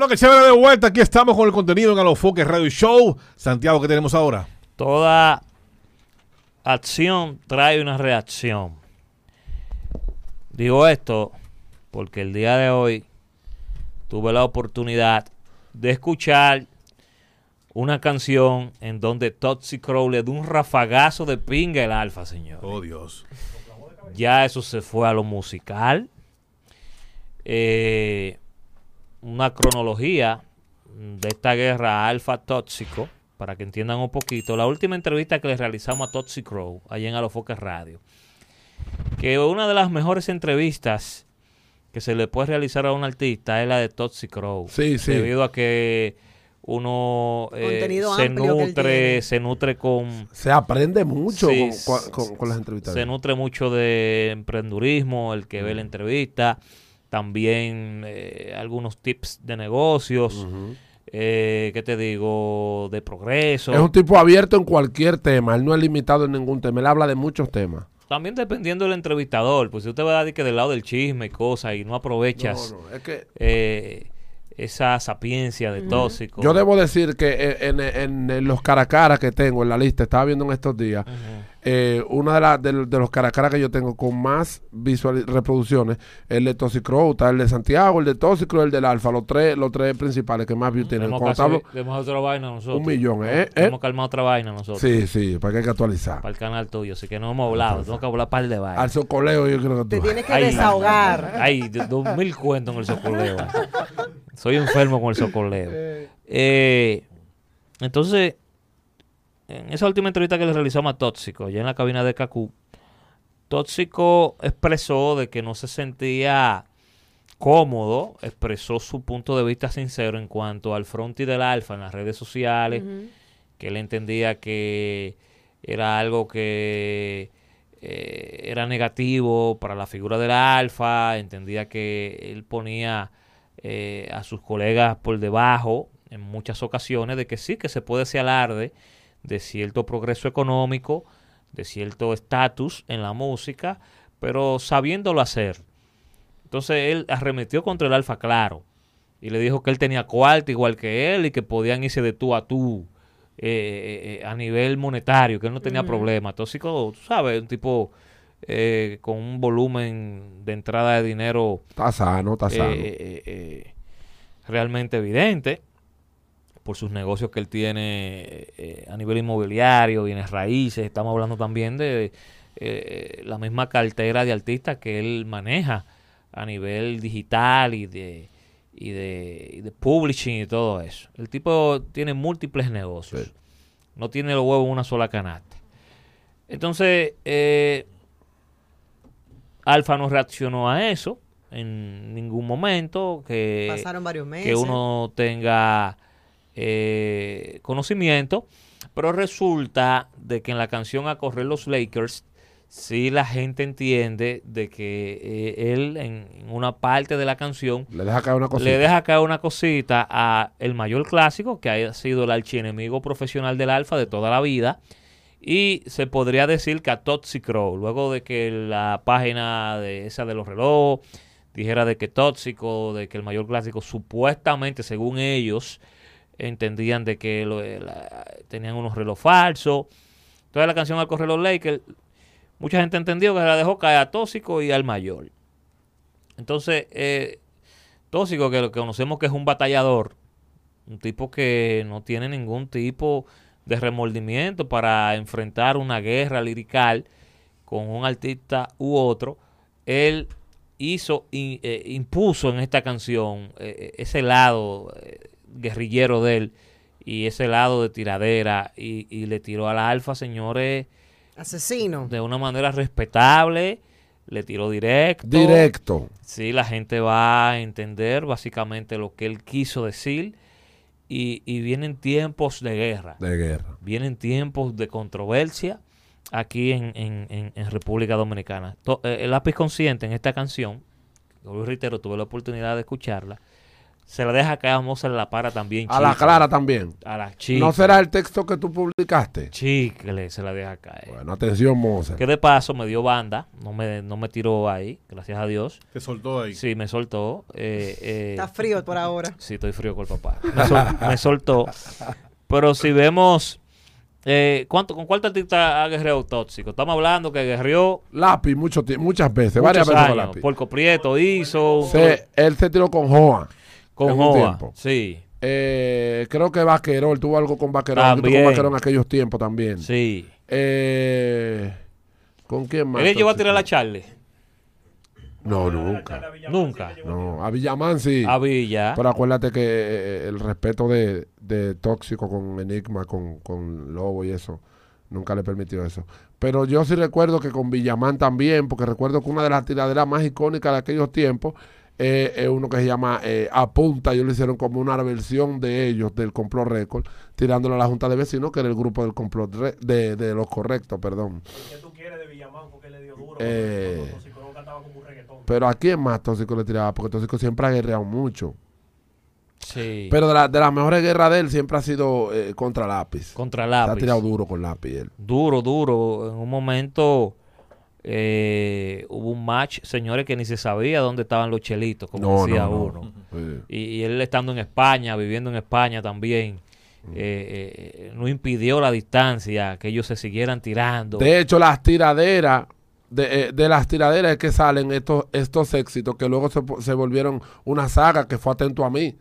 Bueno, que chévere de vuelta. Aquí estamos con el contenido en Alofoque Radio Show. Santiago, ¿qué tenemos ahora? Toda acción trae una reacción. Digo esto porque el día de hoy tuve la oportunidad de escuchar una canción en donde Toxic Crow le da un rafagazo de pinga el alfa, señor. Oh, Dios. Ya eso se fue a lo musical. Eh, una cronología de esta guerra alfa tóxico, para que entiendan un poquito. La última entrevista que le realizamos a Toxic Crow, allá en Alofoque Radio, que una de las mejores entrevistas que se le puede realizar a un artista es la de Toxic Crow. Sí, sí. Debido a que uno eh, se nutre, se nutre con Se aprende mucho Sí, con, con- con las entrevistas. se nutre mucho de emprendurismo, el que ve Mm. la entrevista, también eh, algunos tips de negocios, eh, ¿qué te digo? De progreso. Es un tipo abierto en cualquier tema. Él no es limitado en ningún tema. Él habla de muchos temas. También dependiendo del entrevistador, pues si usted va a dar que del lado del chisme y cosas y no aprovechas No, no, es que eh, esa sapiencia de tóxico. yo debo decir que eh, en, en- en los cara a cara que tengo en la lista, estaba viendo en estos días. Eh, una de, las de, de los cara a cara que yo tengo con más visual reproducciones, el de Toxicrow, está el de Santiago, el de Toxicrow, el del Alfa, los tres, los tres principales que más views tienen. Cuando casi- hablo- tenemos otra vaina nosotros. Un millón, ¿eh? ¿Eh? Hemos calmado otra vaina nosotros. sí, sí, para que hay que actualizar. Para el canal tuyo, así que no hemos hablado. Tengo que hablar par de vainas. Al socoleo yo creo que Te tú. tienes que Ay, desahogar. Ay, dos mil cuentos en el socoleo. Soy enfermo con el socoleo. Eh, entonces, en esa última entrevista que le realizamos a Tóxico, ya en la cabina de Cacú, Tóxico expresó de que no se sentía cómodo, expresó su punto de vista sincero en cuanto al fronti del alfa en las redes sociales, que él entendía que era algo que eh, era negativo para la figura del alfa, entendía que él ponía eh, a sus colegas por debajo en muchas ocasiones de que sí, que se puede ser alarde de cierto progreso económico, de cierto estatus en la música, pero sabiéndolo hacer. Entonces él arremetió contra el alfa claro y le dijo que él tenía cuarto igual que él y que podían irse de tú a tú eh, eh, a nivel monetario, que él no tenía problema. Tóxico, tú sabes, un tipo eh, con un volumen de entrada de dinero Está sano, está eh, sano. eh, eh, realmente evidente por sus negocios que él tiene eh, a nivel inmobiliario, bienes raíces. Estamos hablando también de eh, la misma cartera de artistas que él maneja a nivel digital y de, y de, y de publishing y todo eso. El tipo tiene múltiples negocios. Sí. No tiene los huevos en una sola canasta. Entonces, eh, Alfa no reaccionó a eso en ningún momento. Que, Pasaron varios meses. que uno tenga eh, conocimiento. Pero resulta de que en la canción A Correr los Lakers, sí la gente entiende de que eh, él en, en una parte de la canción Le deja caer una cosita. le deja caer una cosita a el mayor clásico, que ha sido el archienemigo profesional del Alfa de toda la vida. Y se podría decir que a Toxic Crow, luego de que la página de esa de los relojes dijera de que Tóxico, de que el mayor clásico supuestamente, según ellos, entendían de que la- tenían unos relojes falsos. Entonces la canción al correr los Lakers, mucha gente entendió que la dejó caer a Tóxico y al mayor. Entonces, eh, Tóxico, que lo que conocemos que es un batallador, un tipo que no tiene ningún tipo de remordimiento para enfrentar una guerra lirical con un artista u otro, él hizo, eh, impuso en esta canción eh, ese lado eh, guerrillero de él y ese lado de tiradera y, y le tiró al alfa, señores, Asesino. de una manera respetable, le tiró directo. Directo. Sí, la gente va a entender básicamente lo que él quiso decir y, y vienen tiempos de guerra, De guerra. vienen tiempos de controversia aquí en, en- en- en República Dominicana. To- eh, el lápiz consciente en esta canción, yo lo reitero, tuve la oportunidad de escucharla, Se la deja caer a Mozart la para también. A la chicle. clara también. A la chicle. ¿No será el texto que tú publicaste? Chicle se la deja caer. Bueno, atención, Mozart. Que de paso me dio banda, no me, no me tiró ahí, gracias a Dios. Te soltó ahí. Sí, me soltó. Eh, eh, Está frío por ahora. Sí, estoy frío con el papá. Me, sol- me soltó. Pero si vemos. Eh, ¿cuánto, ¿Con cuál artista ha guerreado tóxico? Estamos hablando que guerreó Lápiz mucho muchas veces, varias muchos veces con años. lápiz. Porco Prieto hizo. Se- él se tiró con Joa. Con en un Joa. tiempo. Sí, Eh, creo que Vaqueró, él tuvo algo con Vaqueró. él tuvo También. con Vaqueró en aquellos tiempos también. sí. Eh, ¿Con quién más? ¿Él llegó a tirar la? Charlie? No, nunca. Nunca. No, a Villamán sí. A Villa. Pero acuérdate que eh, el respeto de, de Tóxico con Enigma, con, con Lobo y eso, nunca le permitió eso. Pero yo sí recuerdo que con Villamán también, porque recuerdo que una de las tiraderas más icónicas de aquellos tiempos eh, es uno que se llama eh, Apunta. Ellos le hicieron como una versión de ellos, del Complot Record, tirándolo a la Junta de Vecinos, que era el grupo del Complot Re- de, de los correctos, perdón. ¿Qué tú quieres de Villamán? Porque le dio duro. Eh. cuando Tóxico no cantaba como un reggaetón. Pero a quién más Tóxico le tiraba, porque Tóxico siempre ha guerreado mucho. Sí. Pero de, la- de las mejores guerras de él siempre ha sido eh, contra lápiz. Contra Se ha lápiz. tirado duro con lápiz él. Duro, duro. En un momento eh, hubo un match, señores, que ni se sabía dónde estaban los chelitos, como No, decía no, no. uno. Sí. Y, y él estando en España, viviendo en España también, Mm. eh, eh, no impidió la distancia, que ellos se siguieran tirando. De hecho, las tiraderas, de, eh, de las tiraderas es que salen estos, estos éxitos que luego se, se volvieron una saga que fue Atento a mí.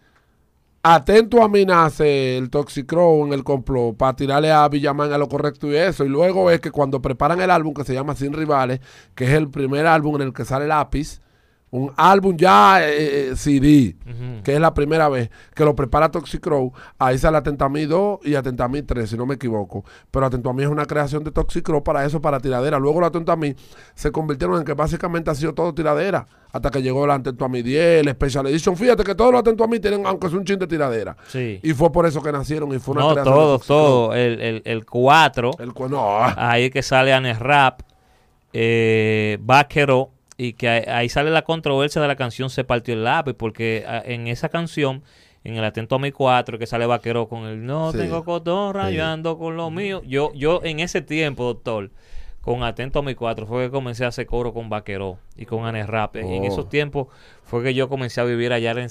Atento a nace el Toxicrow en el complot para tirarle a Villamán a lo correcto y eso. Y luego es que cuando preparan el álbum que se llama Sin Rivales, que es el primer álbum en el que sale lápiz, un álbum ya eh, eh, CD, que es la primera vez que lo prepara Toxicrow, ahí sale Atento a mí 2 y Atento a mí 3, si no me equivoco. Pero Atento a mí es una creación de Toxicrow para eso, para tiradera. Luego lo Atento a mí se convirtieron en que básicamente ha sido todo tiradera. Hasta que llegó el Atento a mí 10, el Special Edition. Fíjate que todos los Atento a tienen, aunque es un chin de tiradera. Sí. Y fue por eso que nacieron y fue una No, creación todo, todo. El, el, el 4, El no, ah, ahí es que sale Anes Rap, eh, Vaquero, y que ahí, sale la controversia de la canción Se partió el lápiz, porque ah, en esa canción, en el Atento a mi 4, que sale Vaquero con el No Sí. tengo cotorra, Sí. yo ando con lo mío. Yo, yo en ese tiempo, doctor, con Atento a mi 4, fue que comencé a hacer coro con Vaquero y con Anes Rap. En Oh. esos tiempos fue que yo comencé a vivir allá en,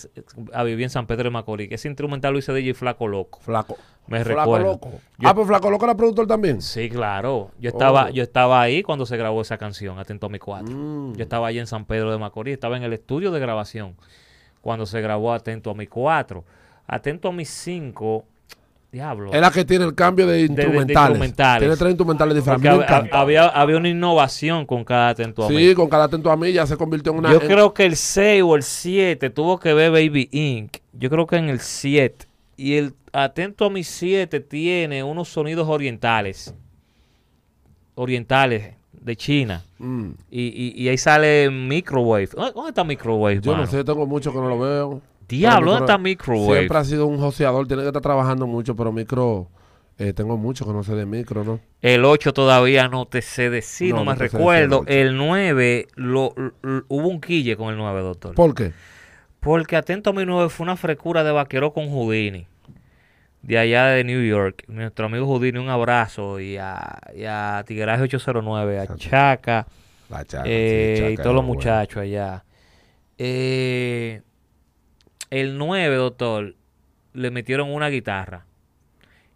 a vivir en San Pedro de Macorís. que Ese instrumental lo hice DJ Flaco Loco. Flaco. Me Flaco recuerdo. Loco. Yo- ah, pues Flaco Loco era productor también. Sí, claro. Yo estaba, Oh. yo estaba ahí cuando se grabó esa canción, Atento a mi 4. Mm. Yo estaba allí en San Pedro de Macorís, estaba en el estudio de grabación cuando se grabó Atento a mi 4. Atento a mi 5, diablo. Es la que tiene el cambio de instrumentales. instrumentales. Tiene tres instrumentales diferentes. Mí hab- había, había una innovación con cada Atento a Sí, mí. con cada atento a mí ya se convirtió en una. Yo en- creo que el 6 o el 7 tuvo que ver Baby Inc. Yo creo que en el 7. Y el Atento a mi 7 tiene unos sonidos orientales. Orientales de China. Mm. Y, y, y ahí sale Microwave. ¿Dónde está Microwave? Yo no mano? sé, tengo mucho que no lo veo. Diablo, ¿dónde está Micro- Microwave? Siempre ha sido un joseador, tiene que estar trabajando mucho, pero micro. eh, tengo mucho que no sé de micro, ¿no? El 8 todavía no te sé decir, no, No, me no recuerdo. el El 9, lo, lo- hubo un quille con el 9, doctor. ¿Por qué? Porque Atento a mi 9 fue una frecura de vaquero con Houdini. De allá de New York. Nuestro amigo Houdini, un abrazo. Y a, y a Tigreaje 809, a. Chaca, La chaca. eh, sí, y todos los muchachos allá. Eh, el 9, doctor, le metieron una guitarra.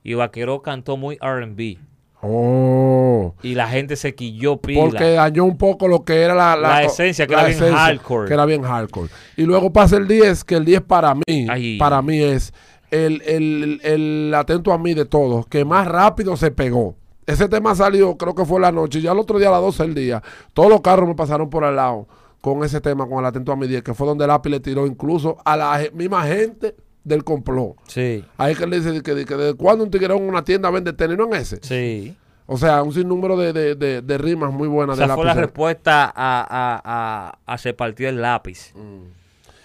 Y Vaquero cantó muy RB. Oh. Y la gente se quilló pila. Porque dañó un poco lo que era la, La esencia, que era bien hardcore. Que era bien hardcore. Y luego pasa el 10, que el 10 para mí, Ay. para mí es el, el, el atento a mí de todos, que más rápido se pegó. Ese tema salió, creo que fue la noche, y ya el otro día a las 12 del día, todos los carros me pasaron por al lado con ese tema, con el atento a mi 10, que fue donde el API le tiró incluso a la misma gente del complot. Sí, Ahí que le dice que, que de cuando un tiguerón en una tienda vende tenis, no en ese. sí. O sea, un sinnúmero de, de, de, de rimas muy buenas Esa de fue la respuesta a, a, a, a se partió el lápiz.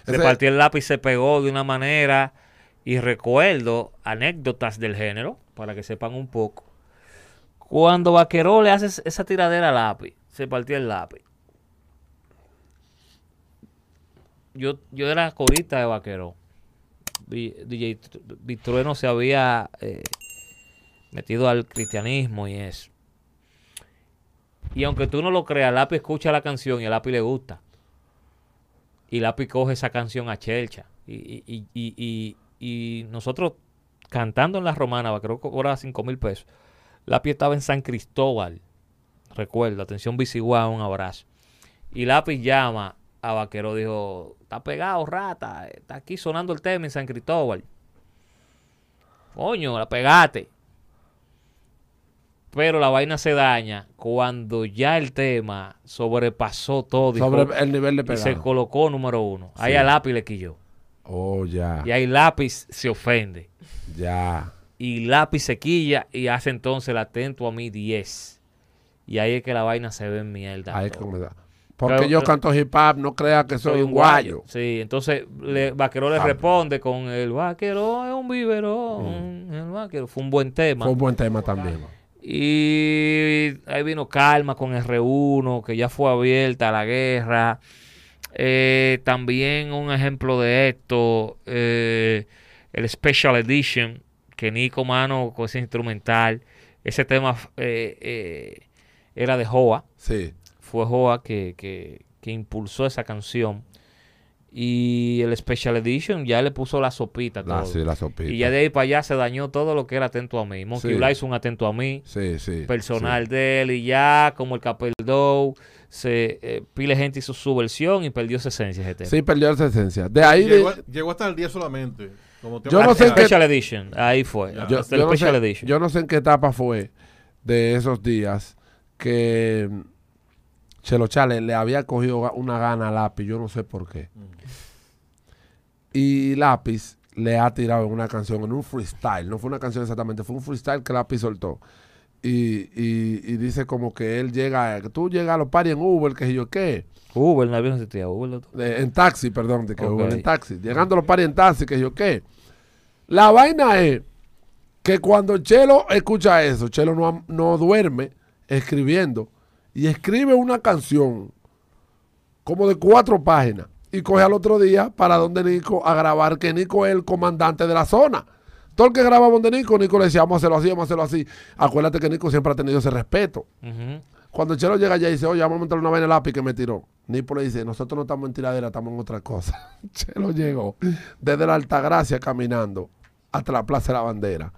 Se Ese- partió el lápiz, se pegó de una manera. Y recuerdo anécdotas del género, para que sepan un poco. Cuando Vaqueró le hace esa tiradera al lápiz, se partió el lápiz. Yo, yo era corista de Vaqueró. Vi- DJ Tr- Vitrueno se había eh, metido al cristianismo y eso. Y aunque tú no lo creas, Lápiz escucha la canción y a Lápiz le gusta. Y Lápiz coge esa canción a Chelcha. Y, nosotros cantando en la romana, que cobraba 5 mil pesos. Lápiz estaba en San Cristóbal. Recuerdo, atención Visiguá, un abrazo. Y Lápiz llama a Vaquero, dijo, está pegado, rata, está aquí sonando el tema en San Cristóbal. Coño, la pegate. Pero la vaina se daña cuando ya el tema sobrepasó todo Sobre co- el nivel de y se pegado. colocó número uno. Ahí a lápiz le quilló. Oh, ya. Y ahí lápiz se ofende. Ya. Y lápiz se quilla y hace entonces el atento a mí 10. Y ahí es que la vaina se ve en mierda. Ahí todo. como da. Porque yo canto hip hop, no crea que soy, un guayo. Sí, entonces le, Vaquero le responde con el vaquero es un biberón. El vaquero fue un buen tema. Fue un buen tema también. Y ahí vino Calma con R1, que ya fue abierta la guerra. Eh, también un ejemplo de esto, eh, el Special Edition, que Nico Mano con ese instrumental. Ese tema eh, eh, era de Joa Sí. Fue Joa que, que, que impulsó esa canción. Y el Special Edition ya le puso la sopita. La, todo. sí, la sopita. y ya de ahí para allá se dañó todo lo que era Atento a mí. Monkey Sí. Hizo un Atento a mí. Sí, sí. Personal de él y ya, como el Capeldo, se eh, pile gente hizo su versión y perdió esa esencia ese Sí. tema. Sí, perdió esa esencia. De ahí. de- Llegó, hasta el 10 solamente. Como tema Yo no Ah, sé en qué- Special Edition, ahí fue. yo, hasta el yo no Special sé, Edition. yo no sé en qué etapa fue de esos días que Chelo Chale le había cogido una gana a Lápiz, yo no sé por qué. Y Lápiz le ha tirado en una canción, en un freestyle, no fue una canción exactamente, fue un freestyle que Lápiz soltó. Y, y, y dice como que él llega, que tú llegas a los paris en Uber, que yo qué. Uber, el avión no existía, Uber. Eh, en taxi, perdón, de que. Uber en taxi. Llegando a los paris en taxi, que yo qué. La vaina es que cuando Chelo escucha eso, Chelo no, no duerme escribiendo y escribe una canción como de cuatro páginas y coge al otro día para donde Nico a grabar que Nico es el comandante de la zona. Todo el que graba donde Nico, Nico le decía, vamos a hacerlo así, vamos a hacerlo así. Acuérdate que Nico siempre ha tenido ese respeto. Cuando Chelo llega allá y dice, oye, vamos a meterle una vaina lápiz que me tiró. Nipo le dice, nosotros no estamos en tiradera, estamos en otra cosa. Chelo llegó desde la Altagracia caminando hasta la Plaza de la Bandera,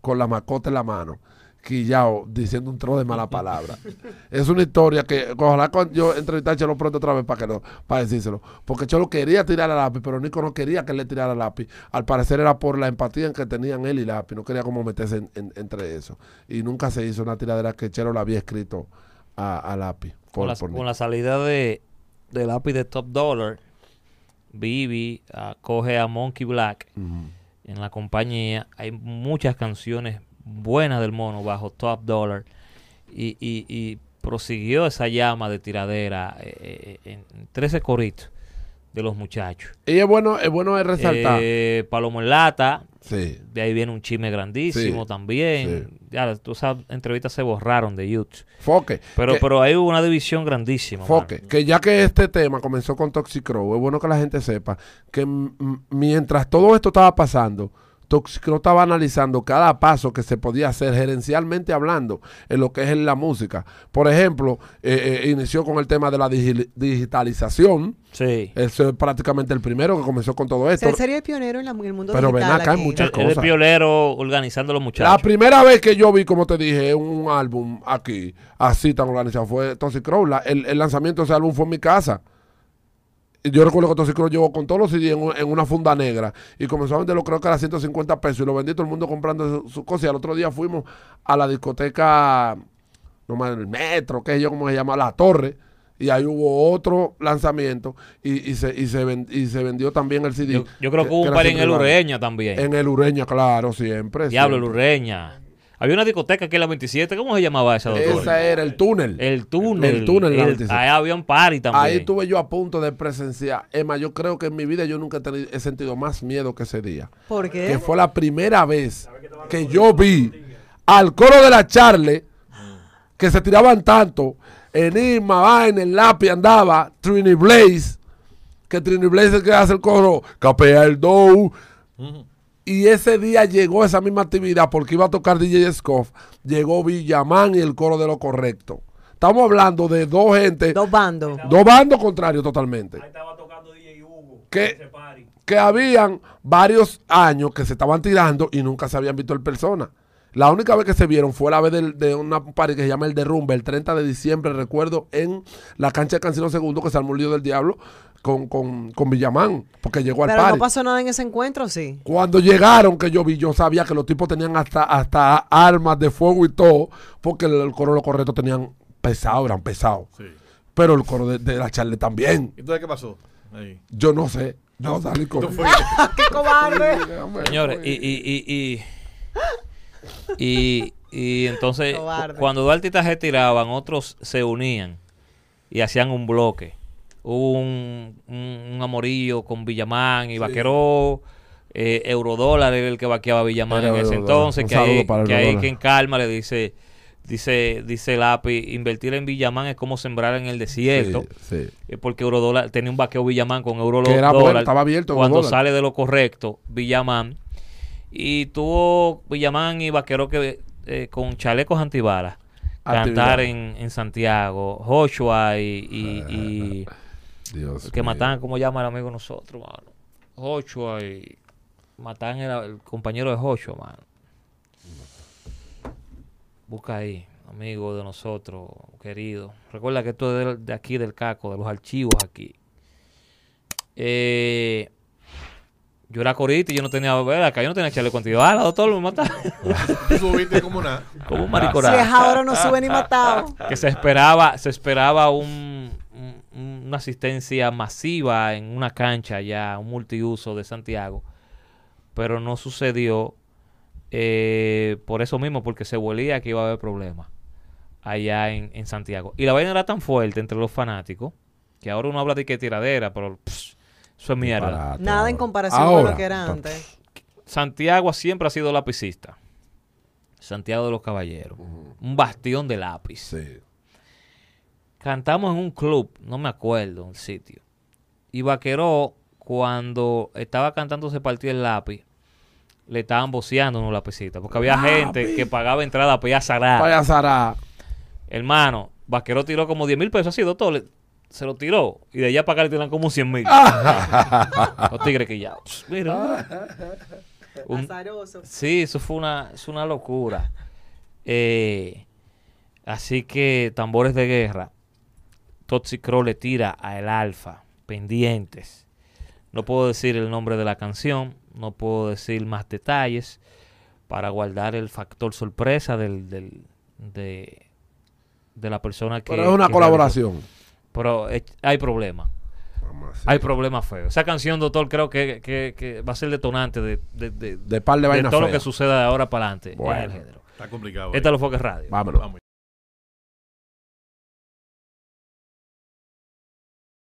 con la macota en la mano, quillao, diciendo un tro de mala palabra. es una historia que, ojalá cuando yo entrevisté a Chelo pronto otra vez para que lo, para decírselo. Porque Chelo quería tirar a lápiz, pero Nico no quería que él le tirara lápiz. Al parecer era por la empatía en que tenían él y lápiz. No quería como meterse en- en- entre eso. Y nunca se hizo una tiradera que Chelo le había escrito a, a lápiz. por- con, la, por con la salida de, de lápiz de Top Dollar, Bibi ah, coge a Monkey Black en la compañía. Hay muchas canciones buenas del mono bajo Top Dollar y, y- y prosiguió esa llama de tiradera eh, eh, en 13 coritos de los muchachos. Y es bueno, es bueno resaltar. Eh, Palomo en Lata, sí. de ahí viene un chisme grandísimo Sí, también. Ya, tú sabes, entrevistas se borraron de YouTube. Foque. Pero, que- pero hay una división grandísima. Foque, que ya que este tema comenzó con Toxicrow, es bueno que la gente sepa que mientras todo esto estaba pasando, Toxicrow estaba analizando cada paso que se podía hacer gerencialmente hablando en lo que es en la música. Por ejemplo, eh, eh, inició con el tema de la digi- digitalización. Sí. Ese es prácticamente el primero que comenzó con todo esto. Él sería el pionero en, la- en el mundo Pero ven digital. acá, hay aquí. muchas Él- él es cosas. pionero organizando a los La muchachos. primera vez que yo vi, como te dije, un álbum aquí, así tan organizado, fue Toxic Crow. La- el, el lanzamiento de ese álbum fue en mi casa. Yo recuerdo que Toxic Crow llegó con todos los CD en, en una funda negra y comenzó a venderlo, creo que era 150 pesos. Y lo vendí todo el mundo comprando sus su cosas. Y al otro día fuimos a la discoteca, no más, el metro, que es yo, como se llama, La Torre. Y ahí hubo otro lanzamiento y, y se, y, se y se vendió también el CD. Yo, yo creo que hubo un par en el. Ureña también. En el Ureña, claro, siempre. Diablo, el siempre. Ureña. Había una discoteca aquí en la 27. ¿Cómo se llamaba esa, doctor? Ese era el túnel. El túnel. El túnel, la El- 27. ahí había un party también. Ahí estuve yo a punto de presenciar. Emma, yo creo que en mi vida yo nunca he, tenido- he sentido más miedo que ese día. ¿Por Que qué? fue la primera vez que yo vi al coro de la Charle que se tiraban tanto. Enigma, Vaina, el lápiz andaba, Trini Blaze, que Trini Blaze es el que hace el coro, capea el dough, Ujú. Y ese día llegó esa misma actividad porque iba a tocar DJ Scoff. Llegó Villamán y el coro de lo correcto. Estamos hablando de dos gente, Dos bandos. dos bandos contrarios totalmente. Ahí estaba tocando DJ Hugo. Party. Que habían varios años que se estaban tirando y nunca se habían visto en persona. La única vez que se vieron fue la vez del- de, una party que se llama El Derrumbe, el 30 de diciembre, recuerdo, en la cancha de Cancino Segundo, que se armó el lío del diablo con, con, con Villamán, porque llegó al Pero party. no pasó nada en ese encuentro, sí. Cuando llegaron, que yo vi, yo sabía que los tipos tenían hasta, hasta armas de fuego y todo, porque el, el coro lo correcto tenían pesado, eran pesados. Sí. Pero el coro de, de la charla también. ¿Y entonces qué pasó? Ahí. Yo no sé. No, salí con. ¡Qué cobarde! Señores, y, y, y, y, y, y entonces Cobarde. cuando dos artistas se tiraban, otros se unían y hacían un bloque. Hubo un, un, un amorillo con Villamán y Vaqueró. Eh, Eurodólar era el que vaqueaba a Villamán Era en ese Eurodólar. entonces. Un Que ahí, que ahí Eurodólar. que en calma le dice, dice, dice Lápiz, invertir en Villamán es como sembrar en el desierto. Sí, sí. Eh, porque Eurodólar tenía un vaqueo Villamán con Eurodólar. era bueno, estaba abierto Cuando Eurodólar. sale de lo correcto, Villamán. Y tuvo Villamán y Vaquero que eh, con chalecos antibalas cantar en, en Santiago. Joshua y, y- y Dios el que mío. mataban, ¿cómo llama el amigo de nosotros, mano? Joshua y mataban el, el compañero de Joshua, mano. Busca ahí, amigo de nosotros, querido. Recuerda que esto es de, de aquí, del caco, de los archivos aquí. Eh, yo era corita y yo no tenía, ¿verdad? Acá yo no tenía chaleco antibala, doctor, me mataron. Tú subiste como una. Como un Si maricorazo es ahora no sube ni matado. que se esperaba se esperaba un, un- una asistencia masiva en una cancha ya un multiuso de Santiago pero no sucedió eh, por eso mismo porque se volía que iba a haber problemas allá en, en Santiago y la vaina era tan fuerte entre los fanáticos que ahora uno habla de que tiradera pero pss, eso es mierda Nada en ahora. comparación con lo que era antes. Santiago siempre ha sido lapicista Santiago de los Caballeros un bastión de lápiz Sí. Cantamos en un club, no me acuerdo el sitio. Y Vaqueró, cuando estaba cantando Se partió el lápiz, le estaban boceando unos lapicitas. Porque había gente que pagaba entrada para ir a Sará. Vaya Sara. Hermano, Vaqueró tiró como 10 mil pesos así, doctor. le- se lo tiró. Y de allá para acá le tiran como 100 mil. Los tigres que ya. Mira. Un- Azaroso. Sí, eso fue una, es una locura. Eh, así que tambores de guerra. Toxic Crow le tira a el Alfa. Pendientes. No puedo decir el nombre de la canción. No puedo decir más detalles. Para guardar el factor sorpresa del, del- de, de la persona que. Pero es una que colaboración. realizó. Pero eh, hay problemas. Vamos a decir. Hay problemas feos. Esa canción, doctor, creo que, que- que va a ser detonante de, de, de- De par de de todo lo que suceda de ahora para adelante Bueno. Está complicado. Esta es lo Foques Radio. Vámonos.